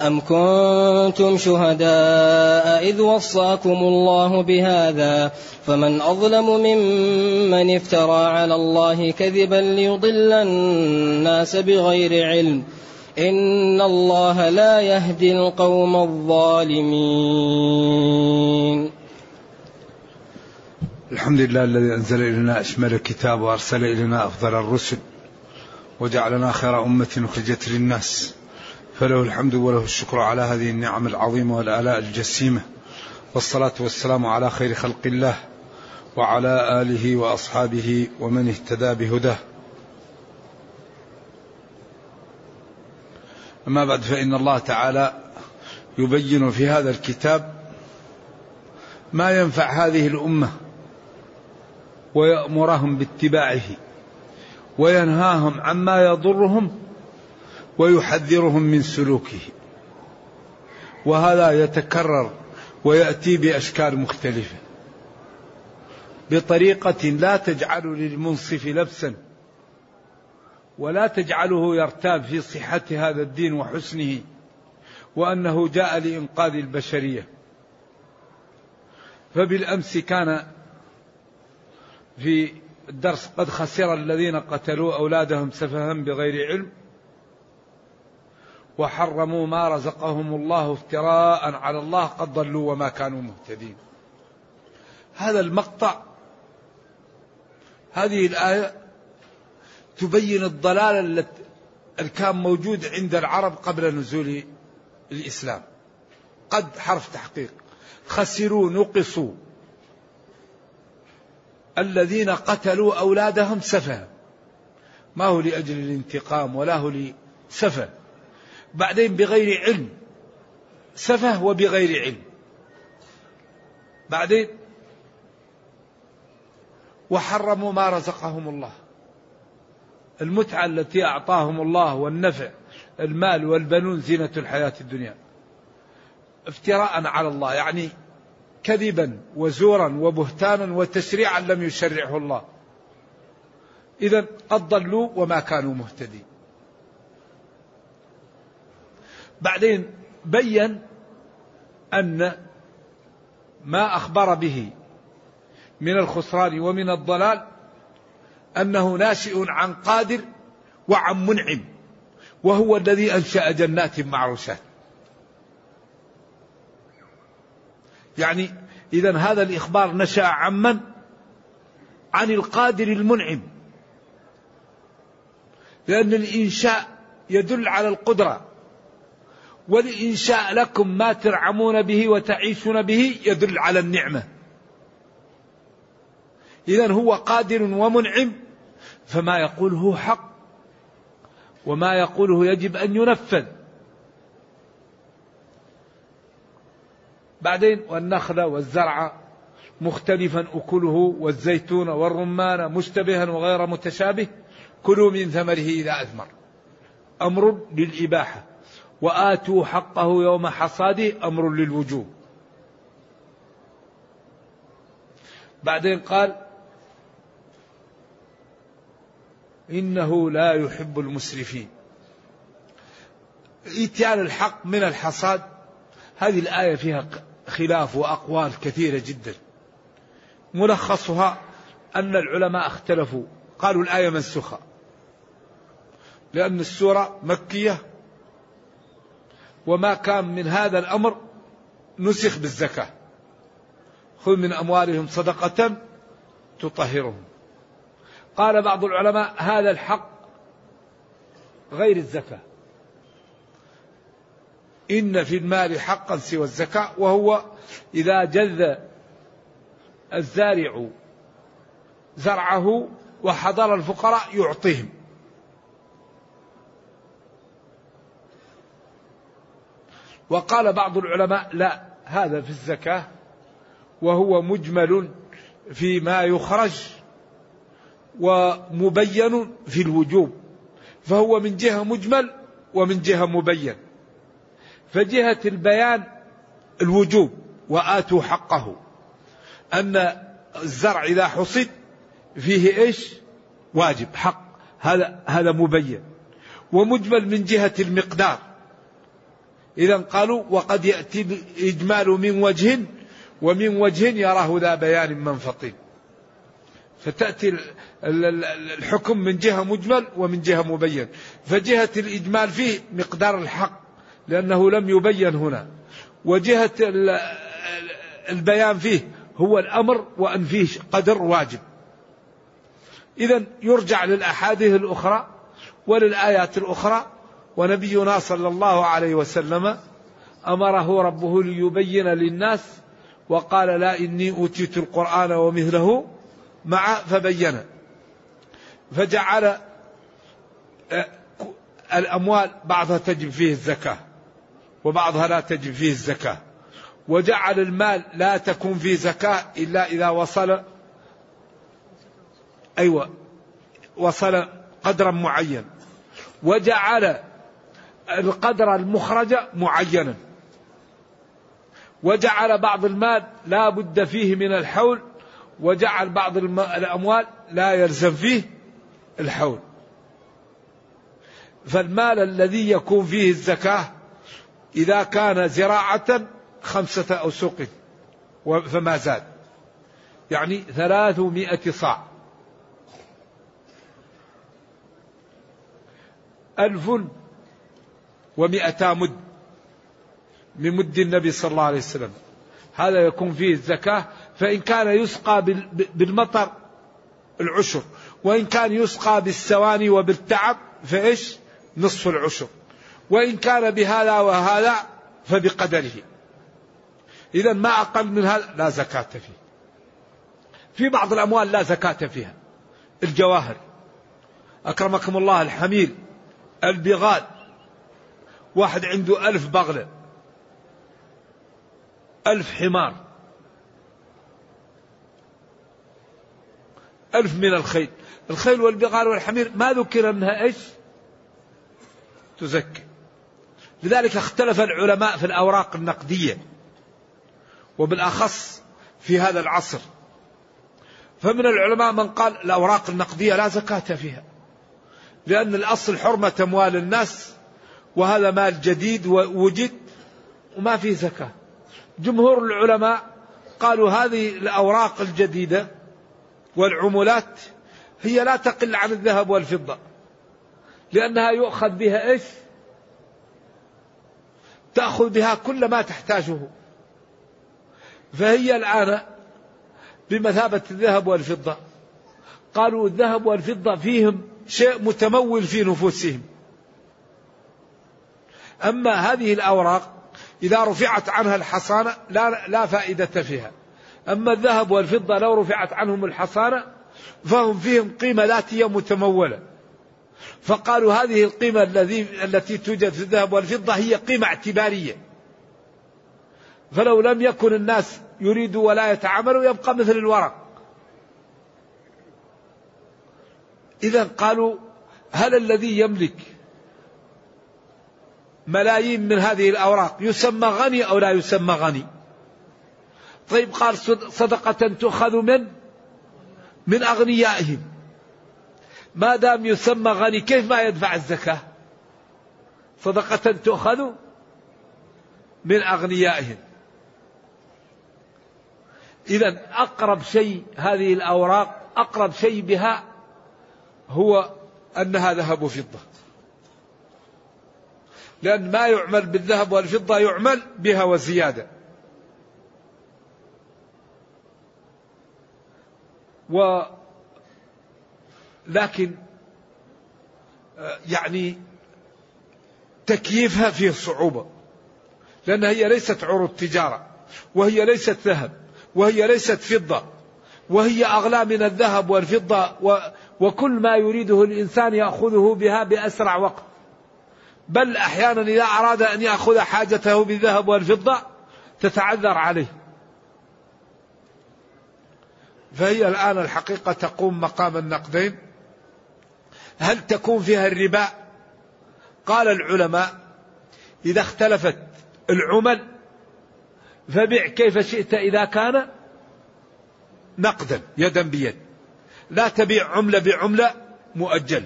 أم كنتم شهداء إذ وصاكم الله بهذا فمن أظلم ممن افترى على الله كذبا ليضل الناس بغير علم إن الله لا يهدي القوم الظالمين. الحمد لله الذي أنزل إلينا أشمل الكتاب وأرسل إلينا أفضل الرسل وجعلنا خير أمة أخرجت للناس. فله الحمد وله الشكر على هذه النعم العظيمة والآلاء الجسيمة. والصلاة والسلام على خير خلق الله وعلى آله وأصحابه ومن اهتدى بهداه. أما بعد فإن الله تعالى يبين في هذا الكتاب ما ينفع هذه الأمة ويأمرهم باتباعه وينهاهم عما يضرهم ويحذرهم من سلوكه. وهذا يتكرر ويأتي بأشكال مختلفة. بطريقة لا تجعل للمنصف لبسا ولا تجعله يرتاب في صحة هذا الدين وحسنه وأنه جاء لإنقاذ البشرية. فبالأمس كان في الدرس قد خسر الذين قتلوا أولادهم سفها بغير علم وحرموا ما رزقهم الله افتراء على الله قد ضلوا وما كانوا مهتدين. هذا المقطع هذه الآية تبين الضلال التي كان موجود عند العرب قبل نزول الإسلام. قد حرف تحقيق. خسروا نقصوا. الذين قتلوا أولادهم سفها ما هو لأجل الانتقام ولا هو لسفه. بعدين بغير علم. سفه وبغير علم. بعدين وحرموا ما رزقهم الله. المتعة التي أعطاهم الله والنفع المال والبنون زينة الحياة الدنيا. افتراء على الله يعني كذبا وزورا وبهتانا وتشريعا لم يشرعه الله. إذا قد ضلوا وما كانوا مهتدين. بعدين بين أن ما أخبر به من الخسران ومن الضلال أنه ناشئ عن قادر وعن منعم وهو الذي أنشأ جنات معروشات يعني إذا هذا الإخبار نشأ عن من؟ عن القادر المنعم. لأن الإنشاء يدل على القدرة. والإنشاء لكم ما ترعمون به وتعيشون به يدل على النعمة. إذا هو قادر ومنعم فما يقوله حق وما يقوله يجب أن ينفذ. بعدين والنخل والزرع مختلفا أكله والزيتون والرمان مشتبها وغير متشابه كلوا من ثمره إذا أثمر. أمر للإباحة. وآتوا حقه يوم حصاده أمر للوجوب. بعدين قال إنه لا يحب المسرفين. إتيان الحق من الحصاد هذه الآية فيها خلاف وأقوال كثيرة جدا. ملخصها أن العلماء اختلفوا قالوا الآية منسوخة. لأن السورة مكية وما كان من هذا الأمر نسخ بالزكاة. خذ من أموالهم صدقة تطهرهم. قال بعض العلماء هذا الحق غير الزكاة. إن في المال حقا سوى الزكاة وهو إذا جذ الزارع زرعه وحضر الفقراء يعطيهم. وقال بعض العلماء لا هذا في الزكاة وهو مجمل فيما يخرج ومبين في الوجوب فهو من جهة مجمل ومن جهة مبين. فجهة البيان الوجوب وآتوا حقه أن الزرع إذا حصد فيه إيش؟ واجب حق هذا هذا مبين. ومجمل من جهة المقدار. إذا قالوا وقد يأتي الإجمال من وجه ومن وجه يراه ذا بيان منفطين فتأتي الحكم من جهة مجمل ومن جهة مبين. فجهة الإجمال فيه مقدار الحق لأنه لم يبين هنا. وجهة البيان فيه هو الأمر وأن فيه قدر واجب. إذا يرجع للأحاديث الأخرى وللآيات الأخرى ونبينا صلى الله عليه وسلم أمره ربه ليبين للناس وقال لا إني أوتيت القرآن ومثله مع فبين. فجعل آه، الأموال بعضها تجب فيه الزكاة وبعضها لا تجب فيه الزكاة. وجعل المال لا تكون فيه زكاة إلا إذا وصل أيوة وصل قدرا معين. وجعل القدر المخرج معينا. وجعل بعض المال لا بد فيه من الحول وجعل بعض الأموال لا يلزم فيه الحول. فالمال الذي يكون فيه الزكاة إذا كان زراعة خمسة أوسق فما زاد. يعني ثلاثمائة صاع. ألف ومئتا مد. من مد النبي صلى الله عليه وسلم. هذا يكون فيه الزكاة. فإن كان يسقى بالمطر العشر. وإن كان يسقى بالسواني وبالتعب فإيش؟ نصف العشر. وإن كان بهذا وهذا فبقدره. إذا ما أقل من هذا لا زكاة فيه. في بعض الأموال لا زكاة فيها. الجواهر. أكرمكم الله الحميل. البغال. واحد عنده ألف بغلة ألف حمار ألف من الخيل الخيل والبغال والحمير ما ذكر منها إيش؟ تزكي لذلك اختلف العلماء في الأوراق النقدية وبالأخص في هذا العصر. فمن العلماء من قال الأوراق النقدية لا زكاة فيها لأن الأصل حرمة أموال الناس وهذا مال جديد ووجد وما فيه زكاة. جمهور العلماء قالوا هذه الأوراق الجديدة والعملات هي لا تقل عن الذهب والفضة لأنها يؤخذ بها إيش؟ تأخذ بها كل ما تحتاجه. فهي الآن بمثابة الذهب والفضة. قالوا الذهب والفضة فيهم شيء متمول في نفوسهم. أما هذه الأوراق إذا رفعت عنها الحصانة لا, لا فائدة فيها. أما الذهب والفضة لو رفعت عنهم الحصانة فهم فيهم قيمة ذاتية متمولة. فقالوا هذه القيمة الذي التي توجد في الذهب والفضة هي قيمة اعتبارية. فلو لم يكن الناس يريدوا ولا يتعاملوا يبقى مثل الورق. إذا قالوا هل الذي يملك ملايين من هذه الأوراق. يسمى غني أو لا يسمى غني؟ طيب قال صدقة تؤخذ من؟ من أغنيائهم. ما دام يسمى غني كيف ما يدفع الزكاة؟ صدقة تؤخذ من أغنيائهم. إذا أقرب شيء هذه الأوراق أقرب شيء بها هو أنها ذهب وفضة. لأن ما يعمل بالذهب والفضة يعمل بها وزيادة. و لكن يعني تكييفها فيه صعوبة لأنها هي ليست عروض تجارة وهي ليست ذهب وهي ليست فضة وهي أغلى من الذهب والفضة و وكل ما يريده الإنسان يأخذه بها بأسرع وقت. بل أحيانا إذا أراد أن يأخذ حاجته بالذهب والفضة تتعذر عليه. فهي الآن الحقيقة تقوم مقام النقدين. هل تكون فيها الربا؟ قال العلماء إذا اختلفت العمل فبع كيف شئت إذا كان نقدا يدا بيد. لا تبيع عملة بعملة مؤجل.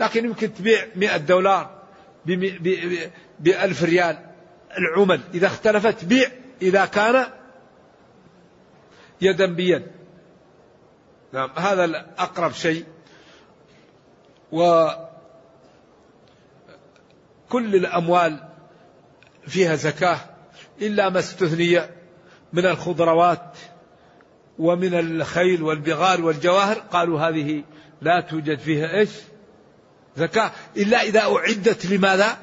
لكن يمكن تبيع مئة دولار بألف ريال العمل. إذا اختلفت بيع. إذا كان يدا بيد نعم هذا الأقرب شيء. وكل الأموال فيها زكاة إلا ما استثني من الخضروات ومن الخيل والبغال والجواهر. قالوا هذه لا توجد فيها إيش؟ زكاة إلا إذا أعدت لماذا؟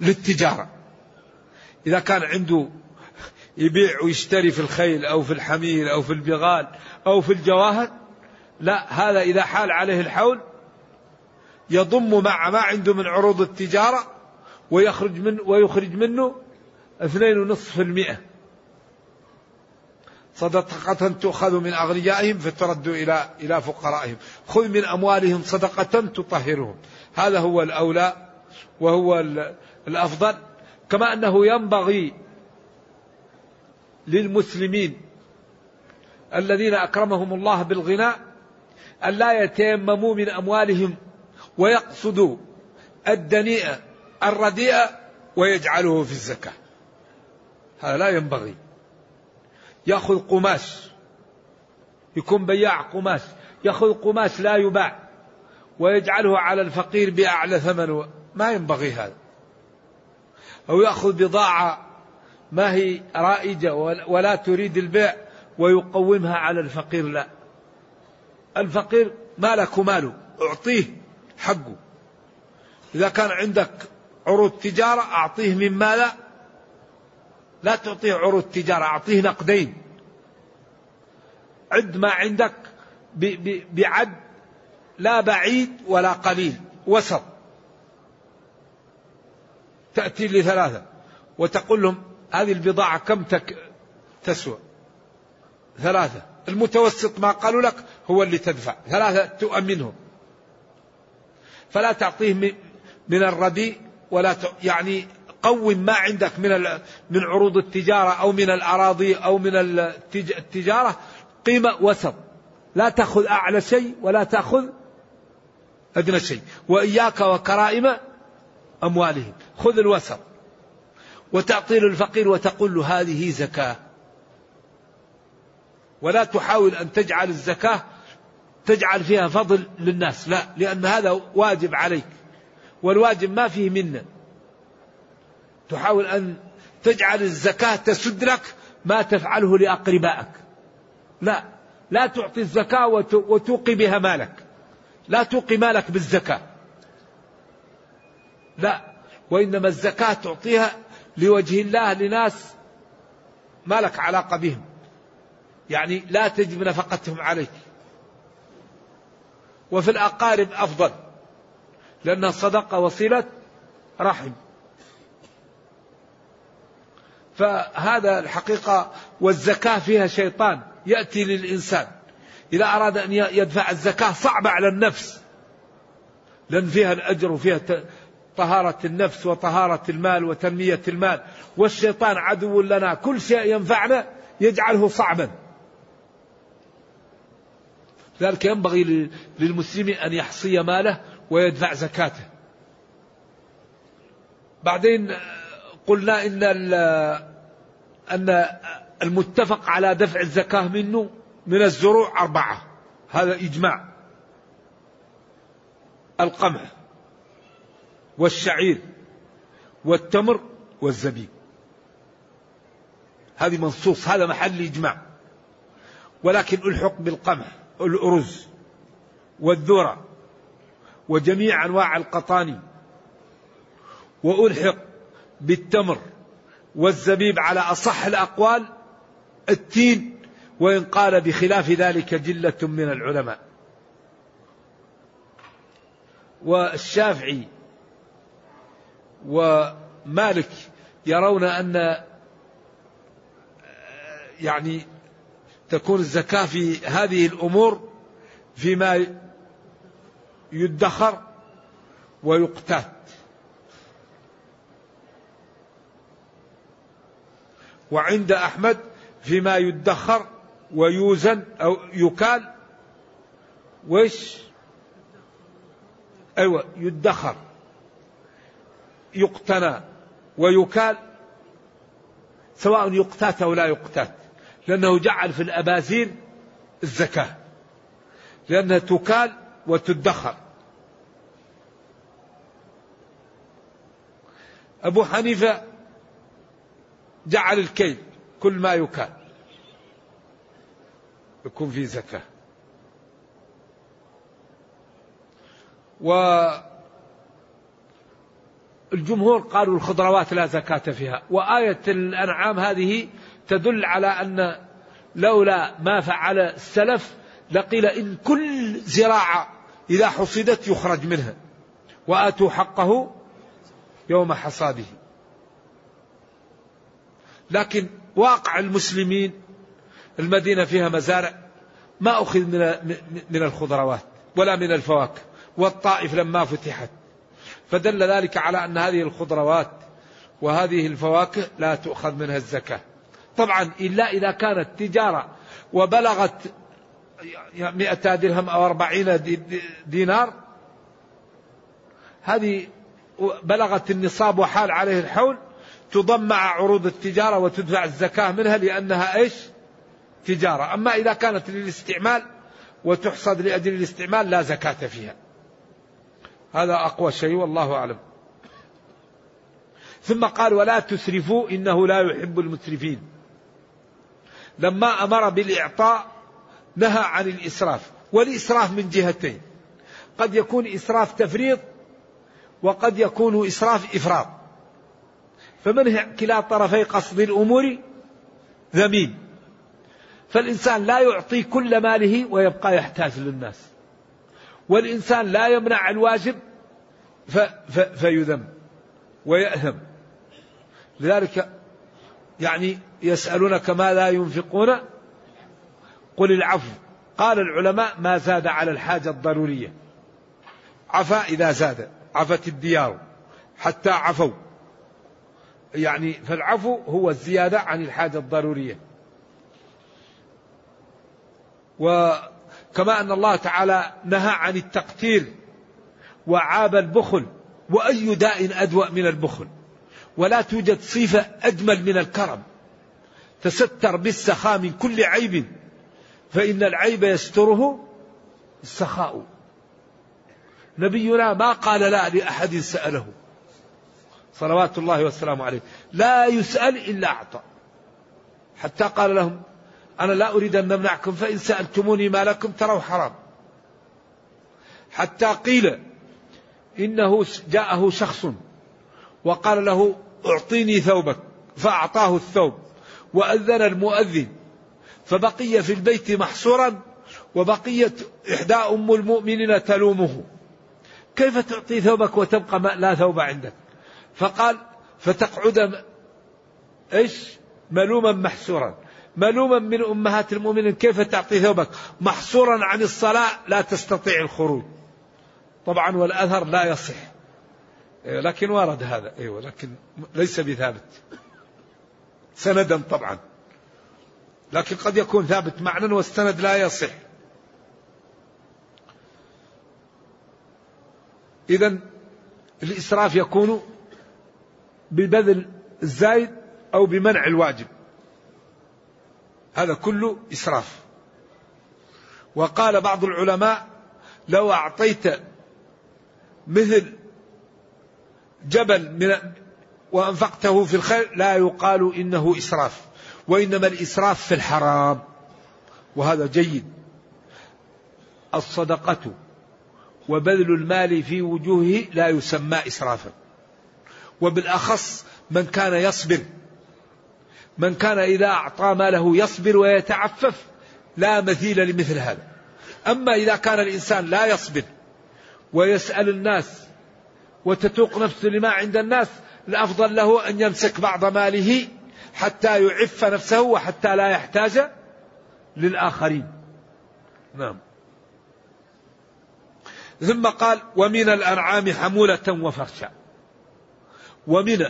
للتجارة. إذا كان عنده يبيع ويشتري في الخيل أو في الحمير أو في البغال أو في الجواهر لا هذا إذا حال عليه الحول يضم مع ما عنده من عروض التجارة ويخرج من ويخرج منه اثنين ونصف المئة صدقة تؤخذ من أغنيائهم فترد إلى إلى فقرائهم. خذ من أموالهم صدقة تطهرهم. هذا هو الأولى وهو الأفضل. كما أنه ينبغي للمسلمين الذين أكرمهم الله بالغناء أن لا يتيمموا من أموالهم ويقصدوا الدنيئة الرديئة ويجعله في الزكاة. هذا لا ينبغي. يأخذ قماش. يكون بياع قماش. يأخذ قماش لا يباع. ويجعله على الفقير بأعلى ثمن. ما ينبغي هذا. أو يأخذ بضاعة ما هي رائجة ولا تريد البيع ويقومها على الفقير. لا. الفقير مالك ماله. أعطيه حقه. إذا كان عندك عروض تجارة أعطيه من ماله لا تعطيه عروض تجارة أعطيه نقدين. عد ما عندك بعد لا بعيد ولا قليل وسط. تأتي لثلاثة وتقول لهم هذه البضاعة كم تك تسوى؟ ثلاثة. المتوسط ما قالوا لك هو اللي تدفع. ثلاثة تؤمنهم فلا تعطيه من الرديء ولا يعني قوم ما عندك من من عروض التجارة أو من الأراضي أو من التجارة قيمة وسط. لا تأخذ أعلى شيء ولا تأخذ أدنى شيء. وإياك وكرائم أموالهم. خذ الوسط. وتعطي للفقير وتقول له هذه زكاة. ولا تحاول أن تجعل الزكاة تجعل فيها فضل للناس. لا لأن هذا واجب عليك. والواجب ما فيه منة. تحاول أن تجعل الزكاة تسد لك ما تفعله لأقربائك. لا لا تعطي الزكاة وتوقي بها مالك. لا توقي مالك بالزكاة. لا وإنما الزكاة تعطيها لوجه الله لناس ما لك علاقة بهم. يعني لا تجب نفقتهم عليك. وفي الأقارب أفضل لأنها صدقة وصلة رحم. فهذا الحقيقة والزكاة فيها شيطان يأتي للإنسان. إذا أراد أن يدفع الزكاة صعبة على النفس. لأن فيها الأجر وفيها طهارة النفس وطهارة المال وتنمية المال. والشيطان عدو لنا. كل شيء ينفعنا يجعله صعبا. لذلك ينبغي للمسلم أن يحصي ماله ويدفع زكاته. بعدين قلنا إن أن المتفق على دفع الزكاة منه من الزروع أربعة. هذا إجماع. القمح والشعير والتمر والزبيب. هذه منصوص هذا محل إجماع. ولكن ألحق بالقمح الأرز والذرة وجميع أنواع القطاني وألحق بالتمر والزبيب على أصح الأقوال التين وإن قال بخلاف ذلك جلة من العلماء. والشافعي ومالك يرون أن يعني تكون الزكاة في هذه الأمور فيما يدخر ويقتات. وعند أحمد فيما يدخر ويوزن أو يكال. وش؟ أيوة يدخر. يقتنى ويكال. سواء يقتات أو لا يقتات. لأنه جعل في الأبازير الزكاة. لأنها تكال وتدخر. أبو حنيفة جعل الكيل كل ما يكال يكون فيه زكاة. والجمهور قالوا الخضروات لا زكاة فيها. وآية الأنعام هذه تدل على أن لولا ما فعل السلف لقيل إن كل زراعة إذا حصدت يخرج منها. وآتوا حقه يوم حصاده. لكن واقع المسلمين المدينة فيها مزارع ما أخذ من من الخضروات ولا من الفواكه والطائف لما فتحت. فدل ذلك على أن هذه الخضروات وهذه الفواكه لا تؤخذ منها الزكاة. طبعا إلا إذا كانت تجارة وبلغت مئة درهم أو أربعين دينار هذه بلغت النصاب وحال عليه الحول تضم مع عروض التجارة وتدفع الزكاة منها لأنها إيش؟ تجارة. أما إذا كانت للاستعمال وتحصد لأجل الاستعمال لا زكاة فيها. هذا أقوى شيء والله أعلم. ثم قال ولا تسرفوا إنه لا يحب المسرفين. لما أمر بالإعطاء نهى عن الإسراف. والإسراف من جهتين. قد يكون إسراف تفريط وقد يكون إسراف إفراط. فمن كلا طرفي قصد الأمور ذميم. فالإنسان لا يعطي كل ماله ويبقى يحتاج للناس. والإنسان لا يمنع الواجب ف ف فيذم ويأثم. لذلك يعني يسألونك ما لا ينفقون؟ قل العفو. قال العلماء ما زاد على الحاجة الضرورية. عفا إذا زاد. عفت الديار. حتى عفوا. يعني فالعفو هو الزيادة عن الحاجة الضرورية. وكما أن الله تعالى نهى عن التقتير وعاب البخل وأي داء أدوأ من البخل. ولا توجد صفة أجمل من الكرم. تستر بالسخاء من كل عيب فإن العيب يستره السخاء. نبينا ما قال لا لأحد سأله. صلوات الله والسلام عليه. لا يسأل إلا أعطى. حتى قال لهم أنا لا أريد أن نمنعكم فإن سألتموني ما لكم تروا حرام. حتى قيل إنه جاءه شخص وقال له أعطيني ثوبك. فأعطاه الثوب وأذن المؤذن. فبقي في البيت محصورا وبقيت إحدى أم المؤمنين تلومه. كيف تعطي ثوبك وتبقى لا ثوب عندك؟ فقال فتقعد إيش؟ ملوما محسورا. ملوما من أمهات المؤمنين كيف تعطي ثوبك؟ محصورا عن الصلاة لا تستطيع الخروج. طبعا والأثر لا يصح. إيه، لكن ورد هذا. إيوه لكن ليس بثابت. سندا طبعا. لكن قد يكون ثابت معنى والسند لا يصح. إذا الإسراف يكون ببذل الزايد أو بمنع الواجب. هذا كله إسراف. وقال بعض العلماء لو أعطيت مثل جبل من وأنفقته في الخير لا يقال إنه إسراف وإنما الإسراف في الحرام. وهذا جيد. الصدقة وبذل المال في وجوهه لا يسمى إسرافا. وبالأخص من كان يصبر. من كان إذا أعطى ماله يصبر ويتعفف لا مثيل لمثل هذا. أما إذا كان الإنسان لا يصبر ويسأل الناس وتتوق نفسه لما عند الناس الأفضل له أن يمسك بعض ماله حتى يعف نفسه وحتى لا يحتاج للآخرين. نعم. ثم قال ومن الأنعام حمولة وفرشا ومن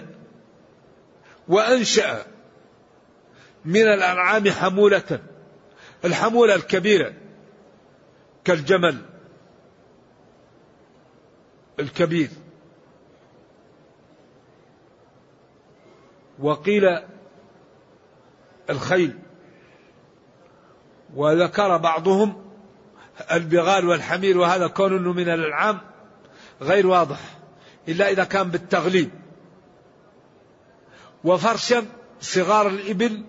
وأنشأ من الأنعام حمولة الحمولة الكبيرة كالجمل الكبير. وقيل الخيل وذكر بعضهم البغال والحمير وهذا كون من الأنعام غير واضح إلا إذا كان بالتغليب. وفرشا صغار الإبل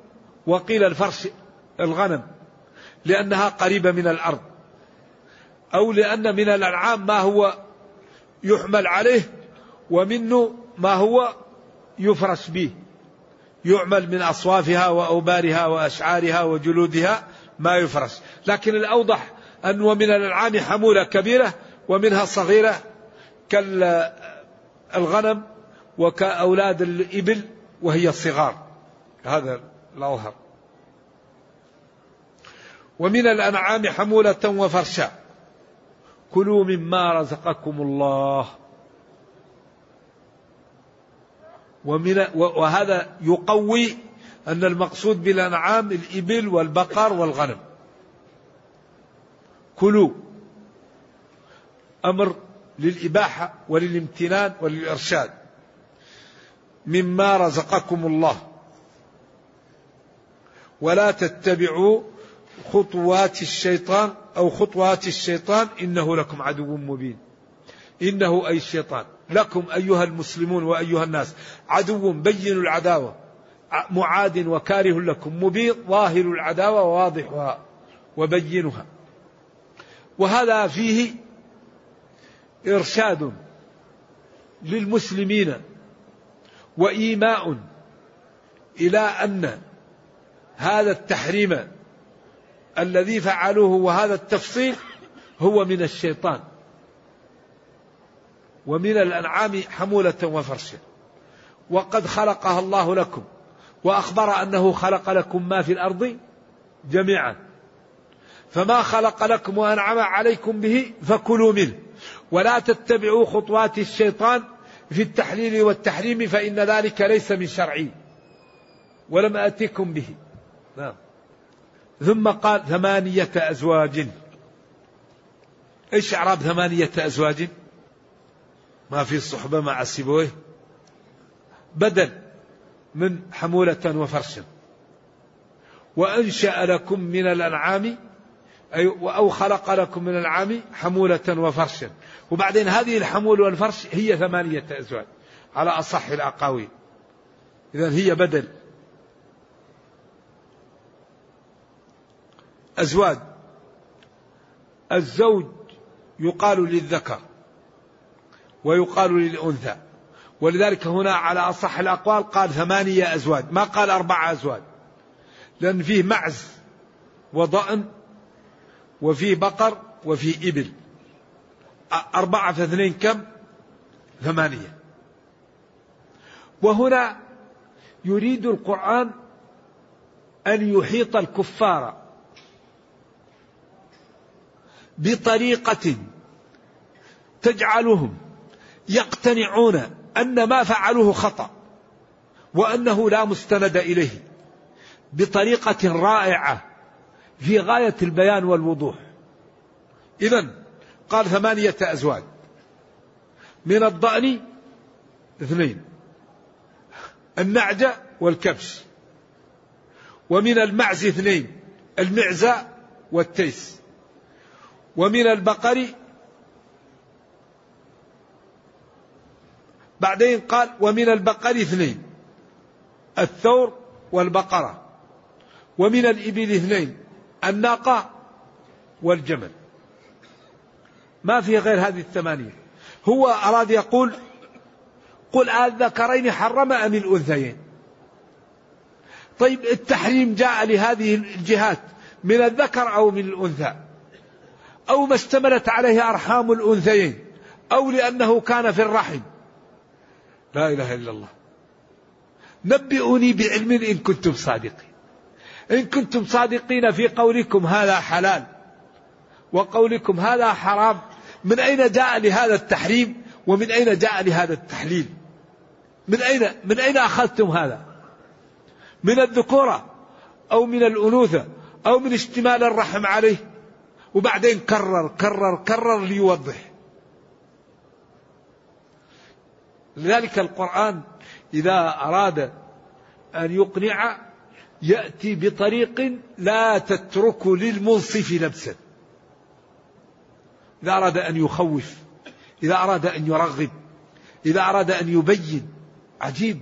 وقيل الفرش الغنم لأنها قريبة من الأرض أو لأن من الأنعام ما هو يحمل عليه ومنه ما هو يفرش به يعمل من أصوافها وأوبارها وأشعارها وجلودها ما يفرش لكن الأوضح أن ومن الأنعام حمولة كبيرة ومنها صغيرة كالغنم وكأولاد الإبل وهي الصغار. هذا الأظهر ومن الأنعام حمولة وفرشا كلوا مما رزقكم الله. ومن وهذا يقوي أن المقصود بالأنعام الإبل والبقر والغنم. كلوا. أمر للإباحة وللامتنان وللإرشاد. مما رزقكم الله. ولا تتبعوا خطوات الشيطان أو خطوات الشيطان إنه لكم عدو مبين. إنه أي الشيطان. لكم أيها المسلمون وأيها الناس عدو بين العداوة. معاد وكاره لكم مبين ظاهر العداوة وواضحها وبينها. وهذا فيه إرشاد للمسلمين وإيماء إلى أن هذا التحريم الذي فعلوه وهذا التفصيل هو من الشيطان ومن الأنعام حمولة وفرشا وقد خلقها الله لكم وأخبر أنه خلق لكم ما في الأرض جميعا. فما خلق لكم وأنعم عليكم به فكلوا منه. ولا تتبعوا خطوات الشيطان في التحليل والتحريم فإن ذلك ليس من شرعي. ولم آتكم به. نعم. ثم قال ثمانية أزواج. إيش إعراب ثمانية أزواج؟ ما في صحبة مع سيبويه. بدل من حمولة وفرشا وأنشأ لكم من الأنعام أو خلق لكم من العام حمولة وفرشا وبعدين هذه الحمول والفرش هي ثمانية أزواج. على أصح الأقاويل. إذا هي بدل. أزواج. الزوج يقال للذكر ويقال للأنثى. ولذلك هنا على أصح الأقوال قال ثمانية أزواج. ما قال أربعة أزواج. لأن فيه معز وضأن وفي بقر وفي إبل. أربعة في اثنين كم؟ ثمانية. وهنا يريد القرآن أن يحيط الكفار بطريقة تجعلهم يقتنعون أن ما فعلوه خطأ وأنه لا مستند إليه بطريقة رائعة. في غاية البيان والوضوح. إذا قال ثمانية أزواج. من الضأن اثنين. النعجة والكبش. ومن المعز اثنين المعزة والتيس. ومن البقر بعدين قال ومن البقر اثنين. الثور والبقرة. ومن الإبل اثنين. الناقة والجمل. ما في غير هذه الثمانية. هو أراد يقول قل الذكرين حرم أم الأنثيين؟ طيب التحريم جاء لهذه الجهات من الذكر أو من الأنثى؟ أو ما اشتملت عليه أرحام الأنثيين؟ أو لأنه كان في الرحم؟ لا إله إلا الله. نبئوني بعلم إن كنتم صادقين. إن كنتم صادقين في قولكم هذا حلال وقولكم هذا حرام من أين جاء لهذا التحريم؟ ومن أين جاء لهذا التحليل؟ من أين من أين أخذتم هذا؟ من الذكورة أو من الأنوثة أو من اشتمال الرحم عليه؟ وبعدين كرر كرر كرر ليوضح. لذلك القرآن إذا أراد أن يقنع يأتي بطريق لا تترك للمنصف لبسا. إذا أراد أن يخوف إذا أراد أن يرغب إذا أراد أن يبين عجيب.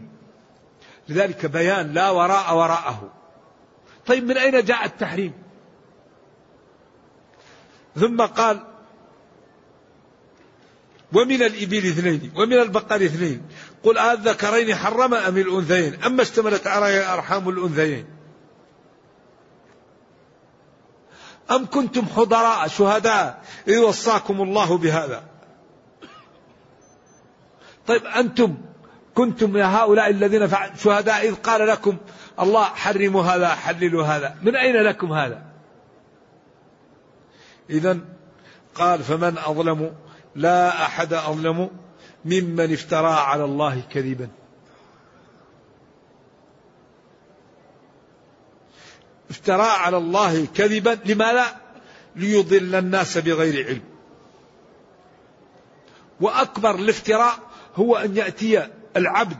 لذلك بيان لا وراء وراءه. طيب من أين جاء التحريم؟ ثم قال ومن الإبل اثنين ومن البقر اثنين قل الذكرين حرم أم الأنثيين؟ أما اشتملت على أرحام الأنثيين. أم كنتم حضراء شهداء؟ إذ وصاكم الله بهذا. طيب أنتم كنتم يا هؤلاء الذين شهداء إذ قال لكم الله حرموا هذا حللوا هذا. من أين لكم هذا؟ إذا قال فمن أظلم؟ لا أحد أظلم. ممن افترى على الله كذبا. افترى على الله كذبا لماذا ليضل الناس بغير علم. وأكبر الافتراء هو أن يأتي العبد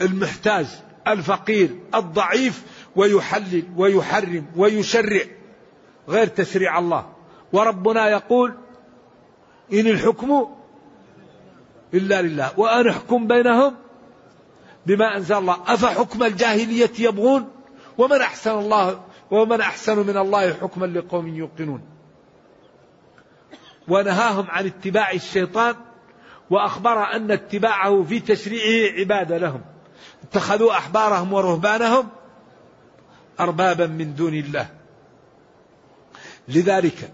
المحتاج الفقير الضعيف ويحلل ويحرم ويشرع غير تشريع الله. وربنا يقول إن الحكم إلا لله. وأن احكم بينهم بما أنزل الله. أفحكم الجاهلية يبغون؟ ومن أحسن الله ومن أحسن من الله حكما لقوم يوقنون. ونهاهم عن اتباع الشيطان وأخبر أن اتباعه في تشريعه عبادة لهم. اتخذوا أحبارهم ورهبانهم أربابا من دون الله. لذلك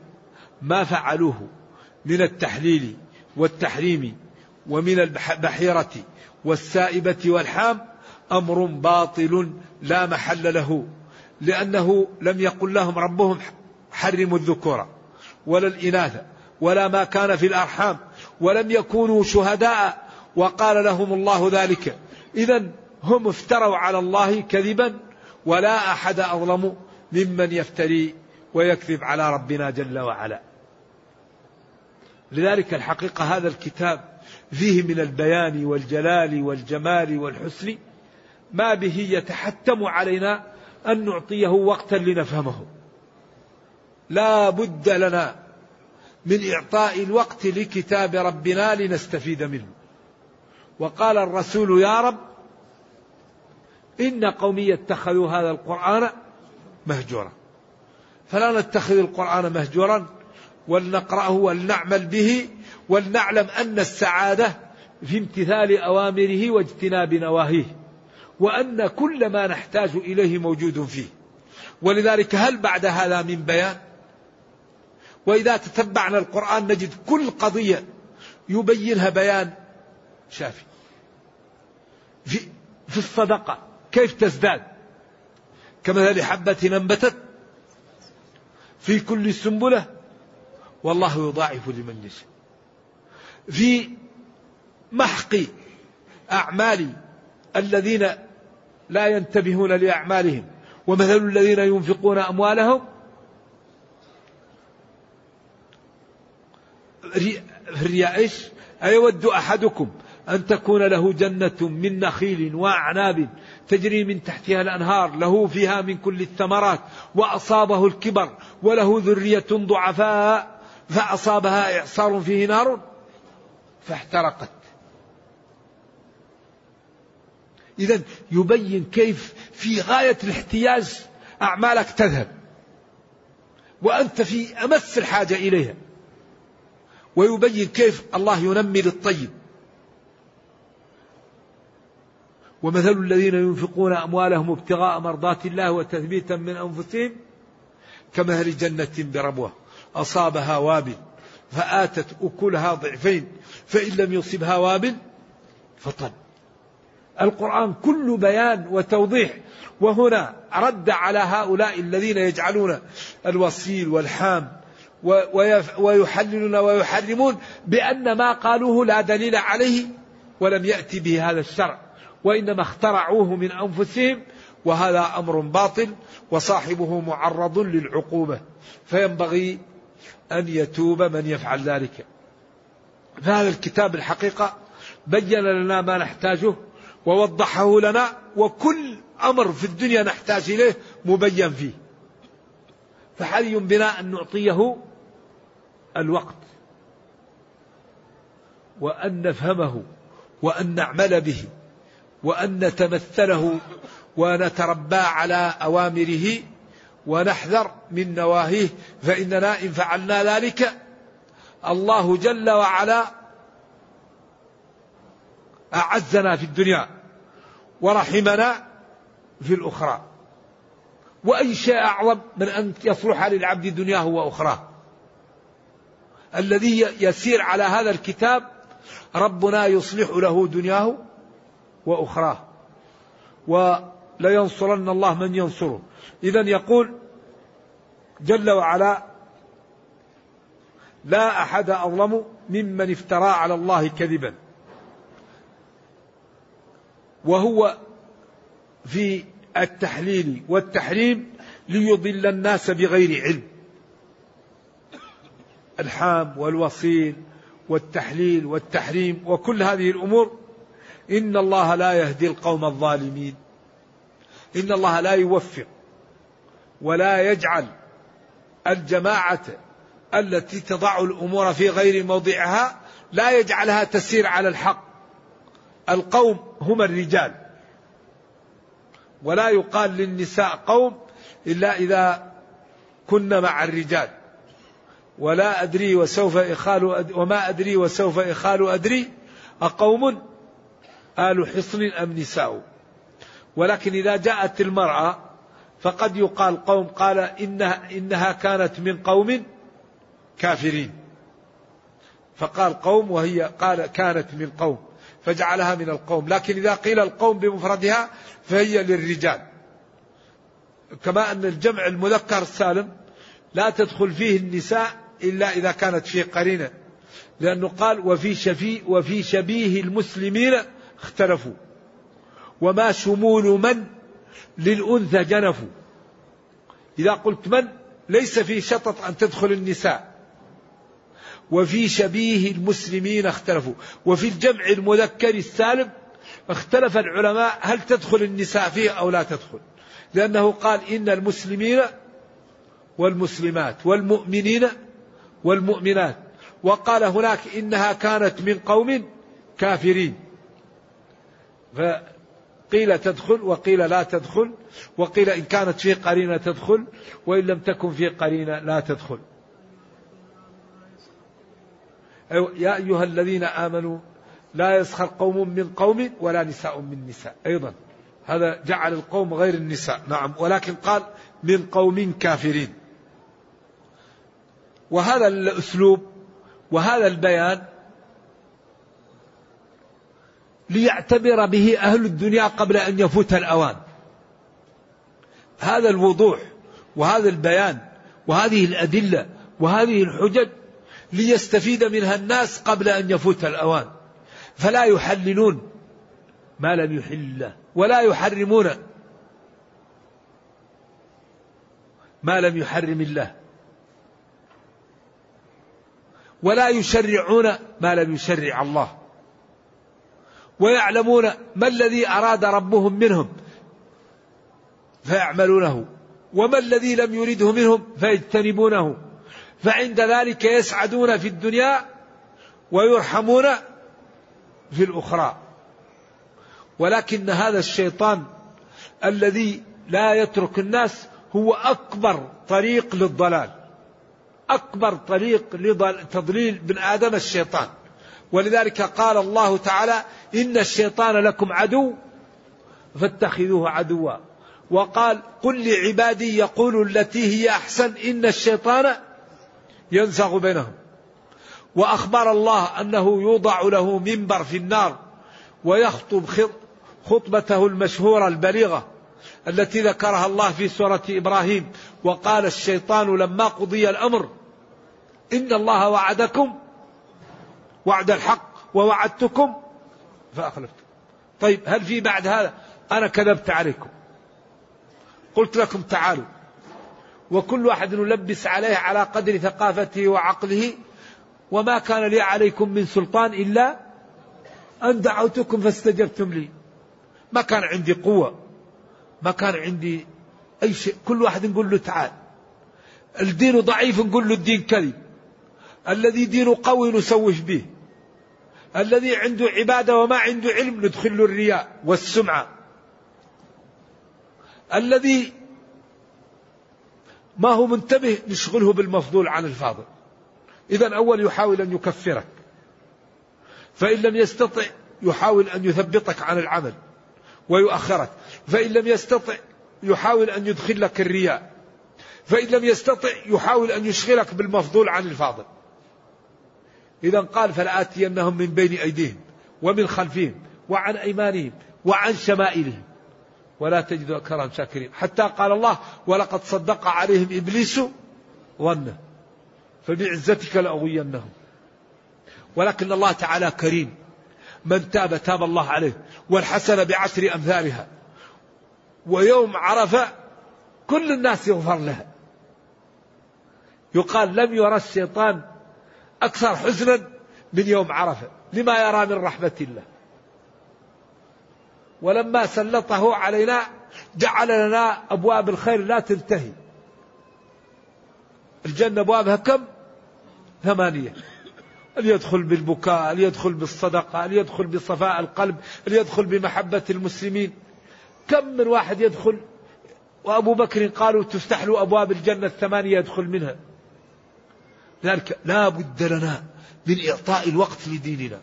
ما فعلوه من التحليل والتحريم ومن البحيرة والسائبة والحام أمر باطل لا محل له لأنه لم يقل لهم ربهم حرموا الذكور ولا الإناث ولا ما كان في الأرحام ولم يكونوا شهداء وقال لهم الله ذلك. إذا هم افتروا على الله كذبا ولا أحد أظلم ممن يفتري ويكذب على ربنا جل وعلا. لذلك الحقيقة هذا الكتاب فيه من البيان والجلال والجمال والحسن ما به يتحتم علينا أن نعطيه وقتا لنفهمه. لا بد لنا من إعطاء الوقت لكتاب ربنا لنستفيد منه. وقال الرسول يا رب إن قومي اتخذوا هذا القرآن مهجورا. فلا نتخذ القرآن مهجورا ولنقرأه ولنعمل به ولنعلم أن السعادة في امتثال أوامره واجتناب نواهيه وأن كل ما نحتاج إليه موجود فيه. ولذلك هل بعد هذا من بيان؟ وإذا تتبعنا القرآن نجد كل قضية يبينها بيان شافي. في, في الصدقة كيف تزداد؟ كمثل حبة أنبتت في كل سنبلة والله يضاعف لمن يشاء في محق أعمال الذين لا ينتبهون لأعمالهم ومثل الذين ينفقون أموالهم الرياء إيش؟ أيود أحدكم أن تكون له جنة من نخيل وأعناب تجري من تحتها الأنهار له فيها من كل الثمرات وأصابه الكبر وله ذرية ضعفاء فأصابها إعصار فيه نار فاحترقت. إذا يبين كيف في غاية الاحتياج أعمالك تذهب وأنت في أمس الحاجة إليها ويبين كيف الله ينمي للطيب. ومثل الذين ينفقون أموالهم ابتغاء مرضات الله وتثبيتا من أنفسهم كمثل جنة بربوة. أصابها وابل فآتت أكلها ضعفين فإن لم يصبها وابل فطل القرآن كل بيان وتوضيح وهنا رد على هؤلاء الذين يجعلون الوصيل والحام ويحللون ويحرمون بأن ما قالوه لا دليل عليه ولم يأتي به هذا الشرع وإنما اخترعوه من أنفسهم وهذا أمر باطل وصاحبه معرض للعقوبة فينبغي أن يتوب من يفعل ذلك. فهذا الكتاب الحقيقة بين لنا ما نحتاجه ووضحه لنا وكل أمر في الدنيا نحتاج إليه مبين فيه. فحري بنا أن نعطيه الوقت وأن نفهمه وأن نعمل به وأن نتمثله ونتربى على أوامره ونحذر من نواهيه فإننا إن فعلنا ذلك الله جل وعلا أعزنا في الدنيا ورحمنا في الأخرى. وأي شيء أعظم من أن يصلح للعبد دنياه وأخراه. الذي يسير على هذا الكتاب ربنا يصلح له دنياه وأخراه. ولينصرن الله من ينصره. إذا يقول جل وعلا لا أحد أظلم ممن افترى على الله كذبا. وهو في التحليل والتحريم ليضل الناس بغير علم. الحام والوصيل والتحليل والتحريم وكل هذه الأمور إن الله لا يهدي القوم الظالمين. إن الله لا يوفق. ولا يجعل الجماعة التي تضع الأمور في غير موضعها لا يجعلها تسير على الحق. القوم هم الرجال. ولا يقال للنساء قوم إلا إذا كن مع الرجال. ولا أدري وسوف إخال وما أدري وسوف إخال أدري أقوم آل حصن أم نساء. ولكن إذا جاءت المرأة فقد يقال قوم قال إنها, إنها كانت من قوم كافرين. فقال قوم وهي قال كانت من قوم فجعلها من القوم. لكن إذا قيل القوم بمفردها فهي للرجال. كما أن الجمع المذكر السالم لا تدخل فيه النساء إلا إذا كانت فيه قرينة لأنه قال وفي شفي وفي شبيه المسلمين اختلفوا. وما شمول من للأنثى جنفوا إذا قلت من؟ ليس في شطط أن تدخل النساء. وفي شبيه المسلمين اختلفوا. وفي الجمع المذكر السالم اختلف العلماء هل تدخل النساء فيه أو لا تدخل. لأنه قال إن المسلمين والمسلمات والمؤمنين والمؤمنات. وقال هناك إنها كانت من قوم كافرين. فقيل تدخل وقيل لا تدخل وقيل إن كانت في قرينة تدخل وإن لم تكن في قرينة لا تدخل. يا أيها الذين آمنوا لا يسخر قوم من قوم ولا نساء من نساء. أيضا هذا جعل القوم غير النساء. نعم. ولكن قال من قوم كافرين. وهذا الأسلوب وهذا البيان ليعتبر به أهل الدنيا قبل أن يفوت الأوان. هذا الوضوح وهذا البيان وهذه الأدلة وهذه الحجج ليستفيد منها الناس قبل أن يفوت الأوان. فلا يحللون ما لم يحل الله ولا يحرمون ما لم يحرم الله ولا يشرعون ما لم يشرع الله ويعلمون ما الذي أراد ربهم منهم فيعملونه وما الذي لم يرده منهم فيجتنبونه. فعند ذلك يسعدون في الدنيا ويرحمون في الأخرى. ولكن هذا الشيطان الذي لا يترك الناس هو أكبر طريق للضلال أكبر طريق لتضليل بن آدم الشيطان. ولذلك قال الله تعالى إن الشيطان لكم عدو فاتخذوه عدوا. وقال قل لعبادي يقولوا التي هي أحسن إن الشيطان ينزغ بينهم. وأخبر الله أنه يوضع له منبر في النار ويخطب خطبته المشهورة البليغة التي ذكرها الله في سورة إبراهيم. وقال الشيطان لما قضي الأمر إن الله وعدكم وعد الحق ووعدتكم فأخلفتم طيب هل في بعد هذا؟ أنا كذبت عليكم. قلت لكم تعالوا. وكل واحد نلبس عليه على قدر ثقافته وعقله وما كان لي عليكم من سلطان إلا أن دعوتكم فاستجبتم لي. ما كان عندي قوة ما كان عندي أي شيء. كل واحد نقول له تعال. الدين ضعيف نقول له الدين كذب. الذي دينه قوي نسوف به. الذي عنده عبادة وما عنده علم ندخل له الرياء والسمعة. الذي ما هو منتبه نشغله بالمفضول عن الفاضل. إذا أول يحاول أن يكفرك. فإن لم يستطع يحاول أن يثبطك عن العمل ويؤخرك. فإن لم يستطع يحاول أن يدخل لك الرياء. فإن لم يستطع يحاول أن يشغلك بالمفضول عن الفاضل. إذا قال فلآتينهم من بين أيديهم ومن خلفهم وعن أيمانهم وعن شمائلهم. ولا تجد أكثرهم شاكرين. حتى قال الله ولقد صدق عليهم إبليس ظنه. فبعزتك لأغوينهم. ولكن الله تعالى كريم. من تاب تاب الله عليه والحسنة بعشر أمثالها. ويوم عرفة كل الناس يغفر لها. يقال لم يرى الشيطان أكثر حزنا من يوم عرفة. لما يرى من رحمة الله. ولما سلطه علينا جعل لنا أبواب الخير لا تنتهي. الجنة أبوابها كم؟ ثمانية. اللي يدخل بالبكاء اللي يدخل بالصدقة اللي يدخل بصفاء القلب اللي يدخل بمحبة المسلمين. كم من واحد يدخل؟ وأبو بكر قالوا تفتح له أبواب الجنة الثمانية يدخل منها. لذلك لا بد لنا من إعطاء الوقت لديننا.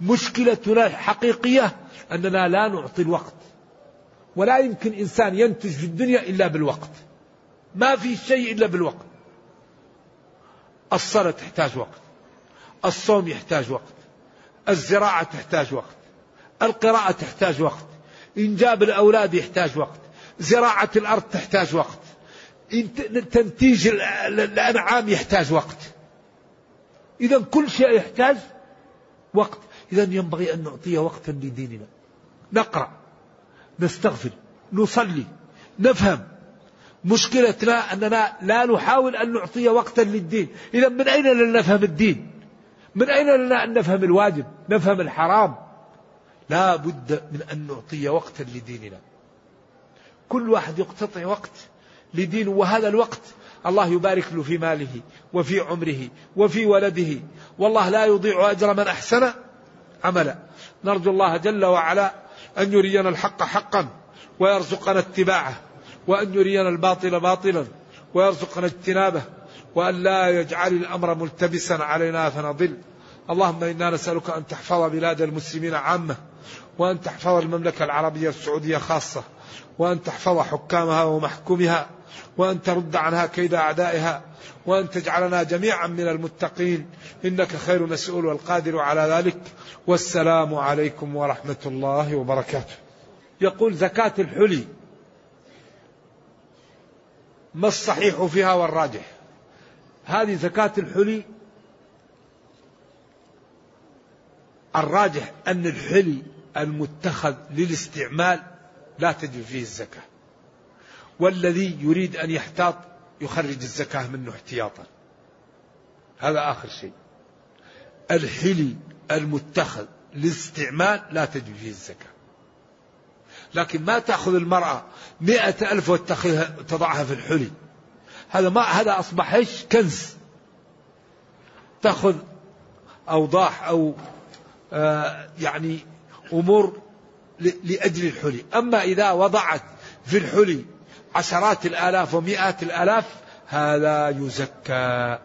مشكلتنا الحقيقية أننا لا نعطي الوقت. ولا يمكن إنسان ينتج في الدنيا إلا بالوقت. ما في شيء إلا بالوقت. الصلاة تحتاج وقت. الصوم يحتاج وقت. الزراعة تحتاج وقت. القراءة تحتاج وقت. إنجاب الأولاد يحتاج وقت. زراعة الأرض تحتاج وقت. تنتيج الأنعام يحتاج وقت. إذا كل شيء يحتاج وقت. إذا ينبغي أن نعطي وقتا لديننا. نقرأ. نستغفر. نصلي. نفهم. مشكلتنا أننا لا نحاول أن نعطي وقتا للدين. إذا من أين لنا نفهم الدين؟ من أين لنا أن نفهم الواجب؟ نفهم الحرام؟ لا بد من أن نعطي وقتا لديننا. كل واحد يقتطع وقت. لدينه وهذا الوقت الله يبارك له في ماله وفي عمره وفي ولده. والله لا يضيع أجر من أحسن عملا. نرجو الله جل وعلا أن يرينا الحق حقا ويرزقنا اتباعه وأن يرينا الباطل باطلا ويرزقنا اجتنابه وأن لا يجعل الأمر ملتبسا علينا فنضل. اللهم إنا نسألك أن تحفظ بلاد المسلمين عامة وأن تحفظ المملكة العربية السعودية خاصة وأن تحفظ حكامها ومحكومها. وأن ترد عنها كيد أعدائها وأن تجعلنا جميعا من المتقين. إنك خير مسؤول والقادر على ذلك. والسلام عليكم ورحمة الله وبركاته. يقول زكاة الحلي ما الصحيح فيها والراجح؟ هذه زكاة الحلي الراجح أن الحلي المتخذ للاستعمال لا تجب فيه الزكاة. والذي يريد أن يحتاط يخرج الزكاة منه احتياطا. هذا آخر شيء. الحلي المتخذ للاستعمال لا تجب فيه الزكاة. لكن ما تأخذ المرأة مئة ألف وتضعها في الحلي. هذا ما هذا أصبح إيش؟ كنز. تأخذ أوضاح أو آه يعني أمور لأجل الحلي. أما إذا وضعت في الحلي عشرات الآلاف ومئات الآلاف هذا يزكى.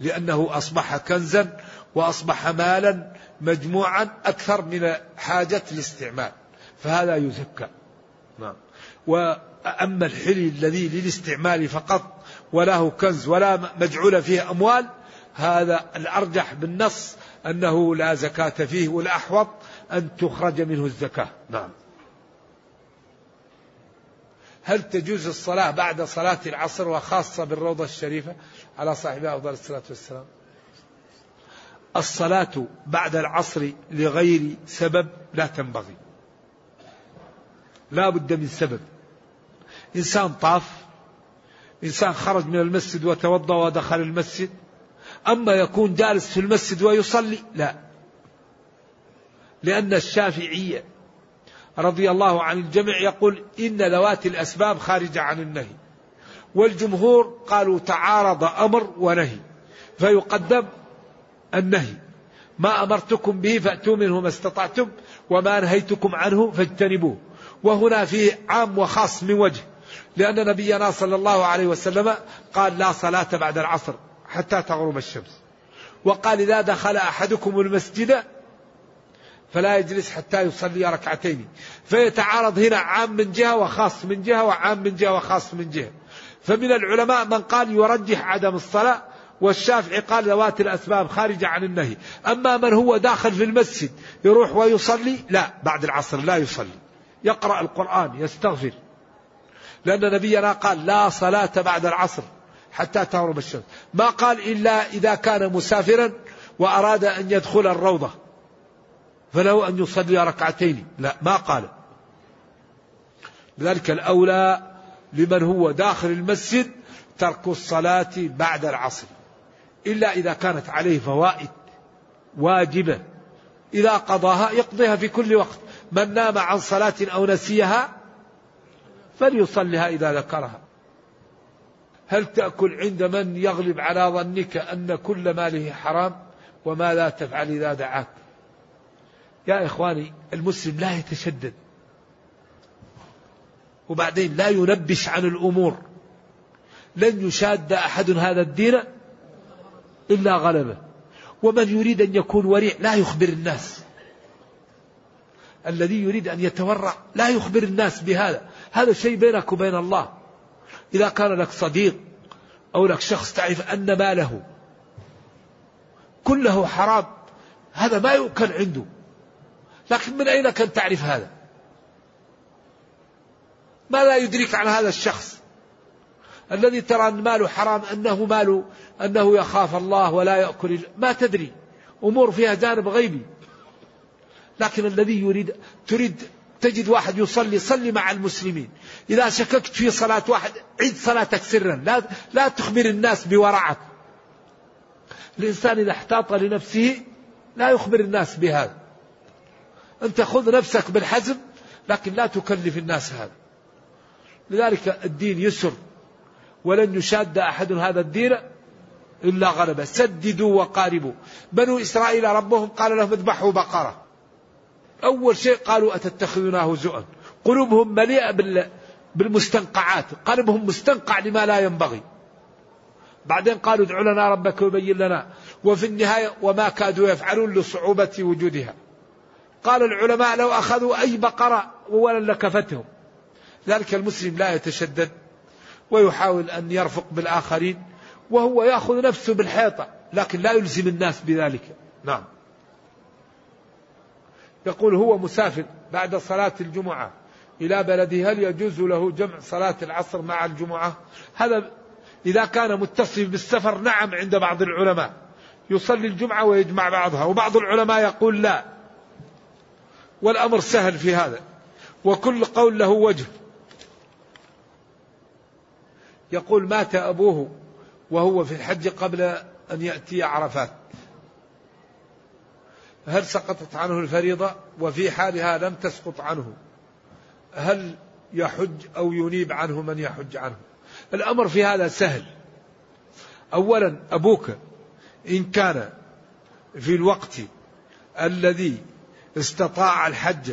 لأنه أصبح كنزا وأصبح مالا مجموعا أكثر من حاجة الاستعمال فهذا يزكى. نعم. وأما الحلي الذي للاستعمال فقط وله كنز ولا مجعول فيه أموال هذا الأرجح بالنص أنه لا زكاة فيه والأحوط أن تخرج منه الزكاة. نعم. هل تجوز الصلاة بعد صلاة العصر وخاصة بالروضة الشريفة؟ على صاحبها أفضل الصلاة والسلام. الصلاة بعد العصر لغير سبب لا تنبغي. لا بد من سبب. إنسان طاف إنسان خرج من المسجد وتوضأ ودخل المسجد أما يكون جالس في المسجد ويصلي لا. لأن الشافعية رضي الله عن الجميع يقول إن ذوات الأسباب خارجة عن النهي. والجمهور قالوا تعارض أمر ونهي فيقدم النهي. ما أمرتكم به فأتوا منه ما استطعتم وما نهيتكم عنه فاجتنبوه. وهنا فيه عام وخاص من وجه لأن نبينا صلى الله عليه وسلم قال لا صلاة بعد العصر حتى تغرب الشمس. وقال إذا دخل أحدكم المسجد فلا يجلس حتى يصلي ركعتين. فيتعارض هنا عام من جهة وخاص من جهة وعام من جهة وخاص من جهة. فمن العلماء من قال يرجح عدم الصلاة والشافعي قال ذوات الأسباب خارجة عن النهي. أما من هو داخل في المسجد يروح ويصلي لا بعد العصر لا يصلي. يقرأ القرآن يستغفر. لأن نبينا قال لا صلاة بعد العصر حتى تغرب الشمس. ما قال إلا إذا كان مسافرا وأراد أن يدخل الروضة. فله أن يصلي ركعتين. لا ما قال. لذلك الأولى لمن هو داخل المسجد ترك الصلاة بعد العصر. إلا إذا كانت عليه فوائد واجبة. إذا قضاها يقضيها في كل وقت. من نام عن صلاة أو نسيها فليصلها إذا ذكرها. هل تأكل عند من يغلب على ظنك أن كل ماله حرام؟ وماذا تفعل إذا دعاك؟ يا إخواني المسلم لا يتشدد. وبعدين لا ينبش عن الأمور. لن يشاد أحد هذا الدين إلا غلبه. ومن يريد أن يكون ورع لا يخبر الناس. الذي يريد أن يتورع لا يخبر الناس بهذا. هذا شيء بينك وبين الله. إذا كان لك صديق أو لك شخص تعرف أن ماله كله حرام هذا ما يؤكل عنده. لكن من أين كان تعرف هذا؟ ما لا يدرك عن هذا الشخص. الذي ترى أن ماله حرام أنه ماله أنه يخاف الله ولا يأكل ما تدري. أمور فيها جانب غيبي. لكن الذي يريد تريد تجد واحد يصلي صلي مع المسلمين. إذا شككت في صلاة واحد عيد صلاتك سرا. لا, لا تخبر الناس بورعك الإنسان إذا احتاط لنفسه لا يخبر الناس بهذا. أنت خذ نفسك بالحزم لكن لا تكلف الناس هذا. لذلك الدين يسر ولن يشاد أحد هذا الدين إلا غلبه. سددوا وقاربوا. بنو إسرائيل ربهم قال لهم اذبحوا بقرة. أول شيء قالوا أتتخذنا هزؤا قلوبهم مليئة بالمستنقعات. قلبهم مستنقع لما لا ينبغي. بعدين قالوا ادع لنا ربك ويبين لنا. وفي النهاية وما كادوا يفعلون لصعوبة وجودها. قال العلماء لو أخذوا أي بقرة أولا لكفتهم. ذلك المسلم لا يتشدد ويحاول أن يرفق بالآخرين وهو يأخذ نفسه بالحيطة لكن لا يلزم الناس بذلك. نعم. يقول هو مسافر بعد صلاة الجمعة إلى بلده هل يجوز له جمع صلاة العصر مع الجمعة؟ هذا إذا كان متصل بالسفر نعم عند بعض العلماء. يصلي الجمعة ويجمع بعضها وبعض العلماء يقول لا. والأمر سهل في هذا. وكل قول له وجه. يقول مات أبوه وهو في الحج قبل أن يأتي عرفات. هل سقطت عنه الفريضة؟ وفي حالها لم تسقط عنه. هل يحج أو ينيب عنه من يحج عنه؟ الأمر في هذا سهل. أولا أبوك إن كان في الوقت الذي استطاع الحج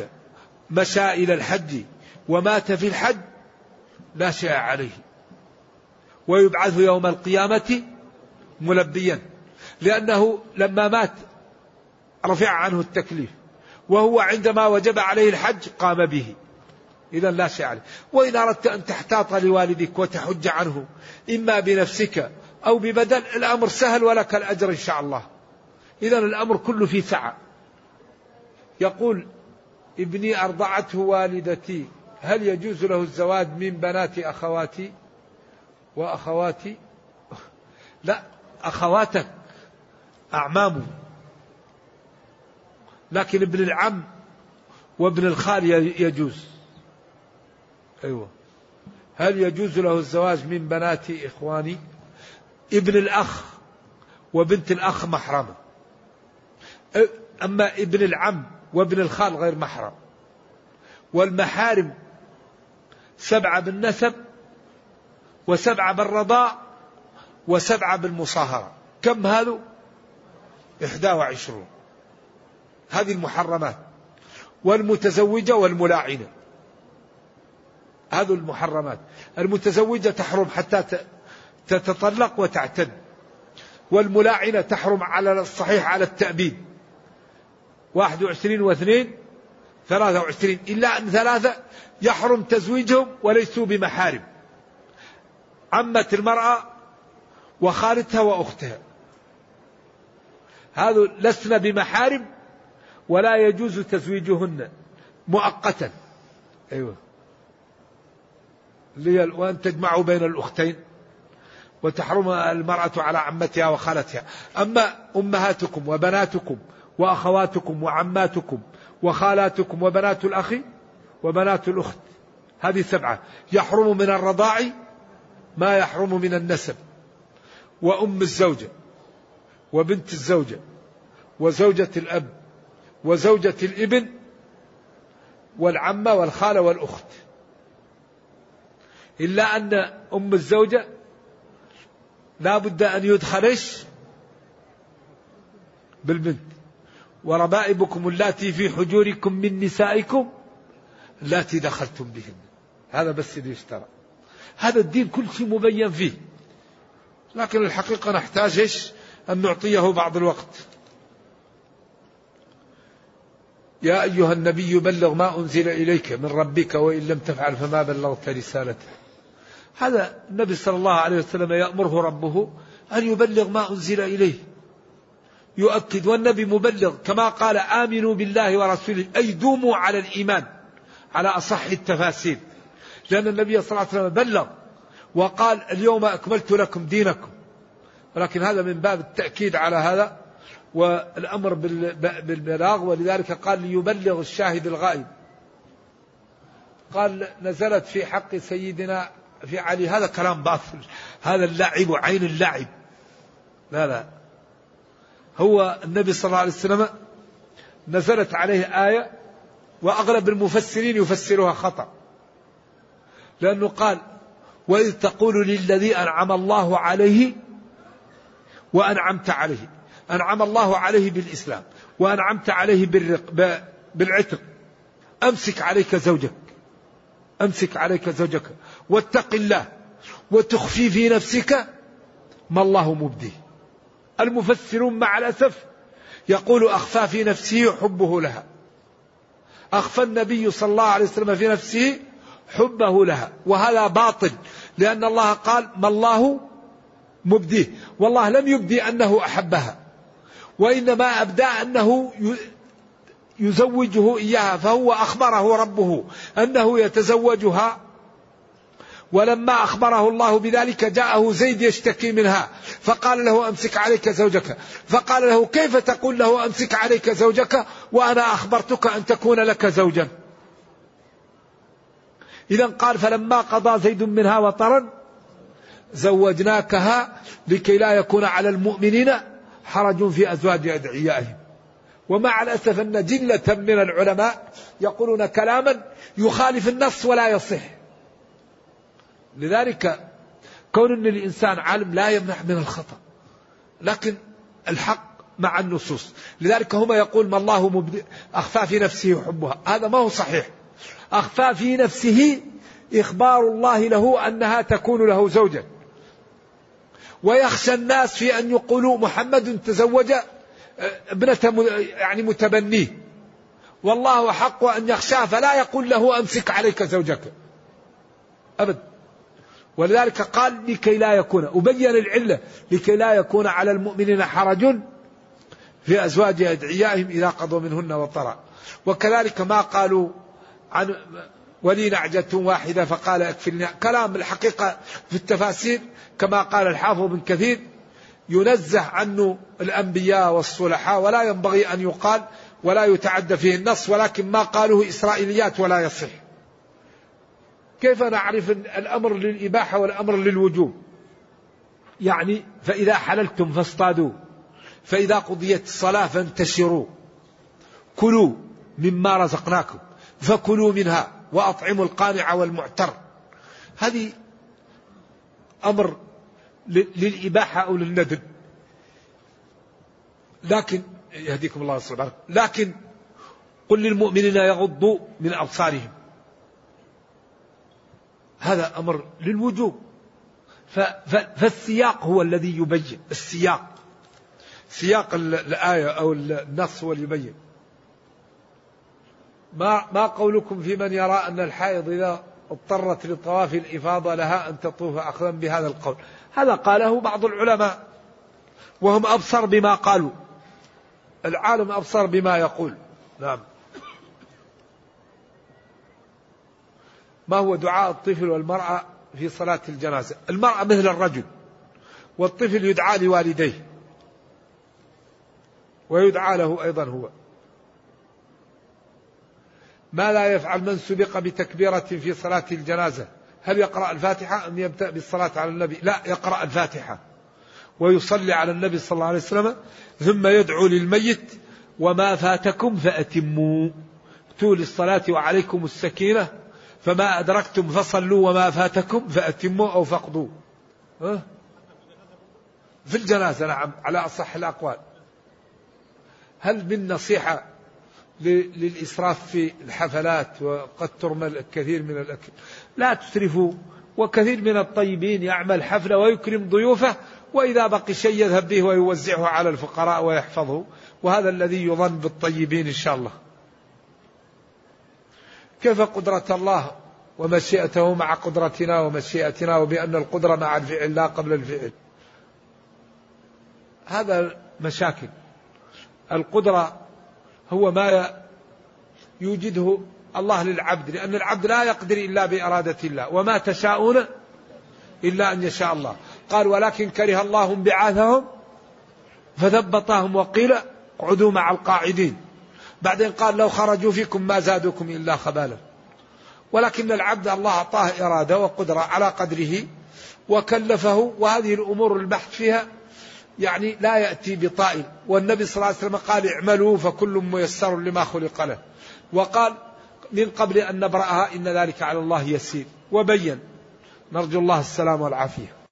مشى إلى الحج ومات في الحج لا شيء عليه. ويبعث يوم القيامة ملبيا لأنه لما مات رفع عنه التكليف وهو عندما وجب عليه الحج قام به. إذا لا شيء عليه. وإن أردت أن تحتاط لوالدك وتحج عنه إما بنفسك أو ببدل الأمر سهل ولك الأجر إن شاء الله. إذا الأمر كله في سعة. يقول ابني أرضعته والدتي هل يجوز له الزواج من بنات أخواتي؟ وأخواتي؟ لا أخواتك أعمامه. لكن ابن العم وابن الخال يجوز. أيوة. هل يجوز له الزواج من بنات إخواني؟ ابن الأخ وبنت الأخ محرمة. أما ابن العم وابن الخال غير محرم. والمحارم سبعة بالنسب وسبعة بالرضاء وسبعة بالمصاهرة. كم هذا إحدى وعشرون. هذه المحرمات والمتزوجة والملاعنة. هذه المحرمات. المتزوجة تحرم حتى تتطلق وتعتد. والملاعنة تحرم على الصحيح على التأبيد. واحد وعشرين واثنين ثلاثة وعشرين إلا أن ثلاثة يحرم تزويجهم وليسوا بمحارم. عمة المرأة وخالتها وأختها. هذا لسن بمحارم ولا يجوز تزويجهن مؤقتا. أيوة. وأن تجمعوا بين الأختين. وتحرم المرأة على عمتها وخالتها. أما أمهاتكم وبناتكم وأخواتكم وعماتكم وخالاتكم وبنات الأخ وبنات الأخت هذه سبعة. يحرم من الرضاع ما يحرم من النسب. وأم الزوجة وبنت الزوجة وزوجة الأب وزوجة الإبن والعمة والخالة والأخت. إلا أن أم الزوجة لا بد أن يدخلش بالبنت. وربائبكم اللاتي في حجوركم من نسائكم اللاتي دخلتم بهن. هذا بس اللي يشترى. هذا الدين كل شيء مبين فيه. لكن الحقيقة نحتاج إيش؟ أن نعطيه بعض الوقت. يا أيها النبي بلغ ما أنزل إليك من ربك وإن لم تفعل فما بلغت رسالته. هذا النبي صلى الله عليه وسلم يأمره ربه أن يبلغ ما أنزل إليه. يؤكد والنبي مبلغ كما قال آمنوا بالله ورسوله أي دوموا على الإيمان على أصح التفاسير. لأن النبي صلى الله عليه وسلم بلغ وقال اليوم أكملت لكم دينكم. ولكن هذا من باب التأكيد على هذا والأمر بالبلاغ. ولذلك قال ليبلغ الشاهد الغائب. قال نزلت في حق سيدنا في علي هذا كلام باطل. هذا اللعب وعين اللعب. لا لا. هو النبي صلى الله عليه وسلم نزلت عليه آية وأغلب المفسرين يفسرها خطأ. لأنه قال وإذ تقول للذي أنعم الله عليه وأنعمت عليه. أنعم الله عليه بالإسلام وأنعمت عليه بالرق بالعتق. أمسك عليك زوجك. أمسك عليك زوجك واتق الله وتخفي في نفسك ما الله مبديه. المفسرون مع الأسف يقول أخفى في نفسه حبه لها. أخفى النبي صلى الله عليه وسلم في نفسه حبه لها. وهذا باطل لأن الله قال ما الله مبديه. والله لم يبدي أنه أحبها وإنما أبدى أنه يزوجه إياها فهو أخبره ربه أنه يتزوجها. ولما أخبره الله بذلك جاءه زيد يشتكي منها فقال له أمسك عليك زوجك. فقال له كيف تقول له أمسك عليك زوجك؟ وأنا أخبرتك أن تكون لك زوجا. إذا قال فلما قضى زيد منها وطرا زوجناكها لكي لا يكون على المؤمنين حرج في أزواج أدعيائهم. ومع الأسف أن جلة من العلماء يقولون كلاما يخالف النص ولا يصح. لذلك كون أن الإنسان عالم لا يمنع من الخطأ لكن الحق مع النصوص. لذلك هما يقول ما الله أخفى في نفسه حبها. هذا ما هو صحيح. أخفى في نفسه إخبار الله له أنها تكون له زوجا. ويخشى الناس في أن يقولوا محمد تزوج ابنة يعني متبنيه والله حق أن يخشاه فلا يقول له أمسك عليك زوجك. أبدا ولذلك قال لكي لا يكون. أبين العلة لكي لا يكون على المؤمنين حرج في أزواج أدعيائهم إذا قضوا منهن وطرا وكذلك ما قالوا عن ولي نعجة واحدة فقال أكفلني. كلام الحقيقة في التفاسير كما قال الحافظ بن كثير ينزه عنه الأنبياء والصلحاء ولا ينبغي أن يقال ولا يتعدى فيه النص ولكن ما قاله إسرائيليات ولا يصح. كيف نعرف الأمر للإباحة والأمر للوجوب؟ يعني فإذا حللتم فاصطادوا فإذا قضيت الصلاة فانتشروا كلوا مما رزقناكم فكلوا منها وأطعموا القانع والمعتر. هذه أمر للإباحة أو للندب. لكن يهديكم الله سبحانه لكن قل للمؤمنين يغضوا من أبصارهم. هذا أمر للوجوب. فالسياق هو الذي يبين. السياق. سياق الآية أو النص هو اللي يبين. ما ما قولكم في من يرى أن الحائض إذا اضطرت لطواف الإفاضة لها أن تطوف أخذا بهذا القول؟ هذا قاله بعض العلماء وهم أبصر بما قالوا. العالم أبصر بما يقول. نعم. ما هو دعاء الطفل والمرأة في صلاة الجنازة؟ المرأة مثل الرجل والطفل يدعى لوالديه. ويدعى له أيضا هو. ما لا يفعل من سبق بتكبيرة في صلاة الجنازة؟ هل يقرأ الفاتحة أم يبدأ بالصلاة على النبي؟ لا يقرأ الفاتحة. ويصلي على النبي صلى الله عليه وسلم ثم يدعو للميت وما فاتكم فأتموا. طول الصلاة وعليكم السكينة فما أدركتم فصلوا وما فاتكم فأتموا أو فقدوا في الجنازة نعم على أصح الأقوال. هل من نصيحة للإسراف في الحفلات وقد ترمى الكثير من الأكل لا تسرفوا وكثير من الطيبين يعمل حفلة ويكرم ضيوفه وإذا بقي شيء يذهب به ويوزعه على الفقراء ويحفظه وهذا الذي يظن بالطيبين إن شاء الله. كيف قدرة الله ومشيئته مع قدرتنا ومشيئتنا وبأن القدرة مع الفعل لا قبل الفعل؟ هذا مشاكل. القدرة هو ما يوجده الله للعبد لأن العبد لا يقدر إلا بإرادة الله وما تشاءون إلا أن يشاء الله. قال ولكن كره الله انبعاثهم فثبطهم وقيل اقعدوا مع القاعدين بعدين قال لو خرجوا فيكم ما زادوكم إلا خبالا ولكن العبد الله أعطاه إرادة وقدرة على قدره وكلفه وهذه الأمور البحث فيها يعني لا يأتي بطائل. والنبي صلى الله عليه وسلم قال اعملوا فكل ميسر لما خلق له. وقال من قبل أن نبرأها إن ذلك على الله يسير. وبين. نرجو الله السلام والعافية.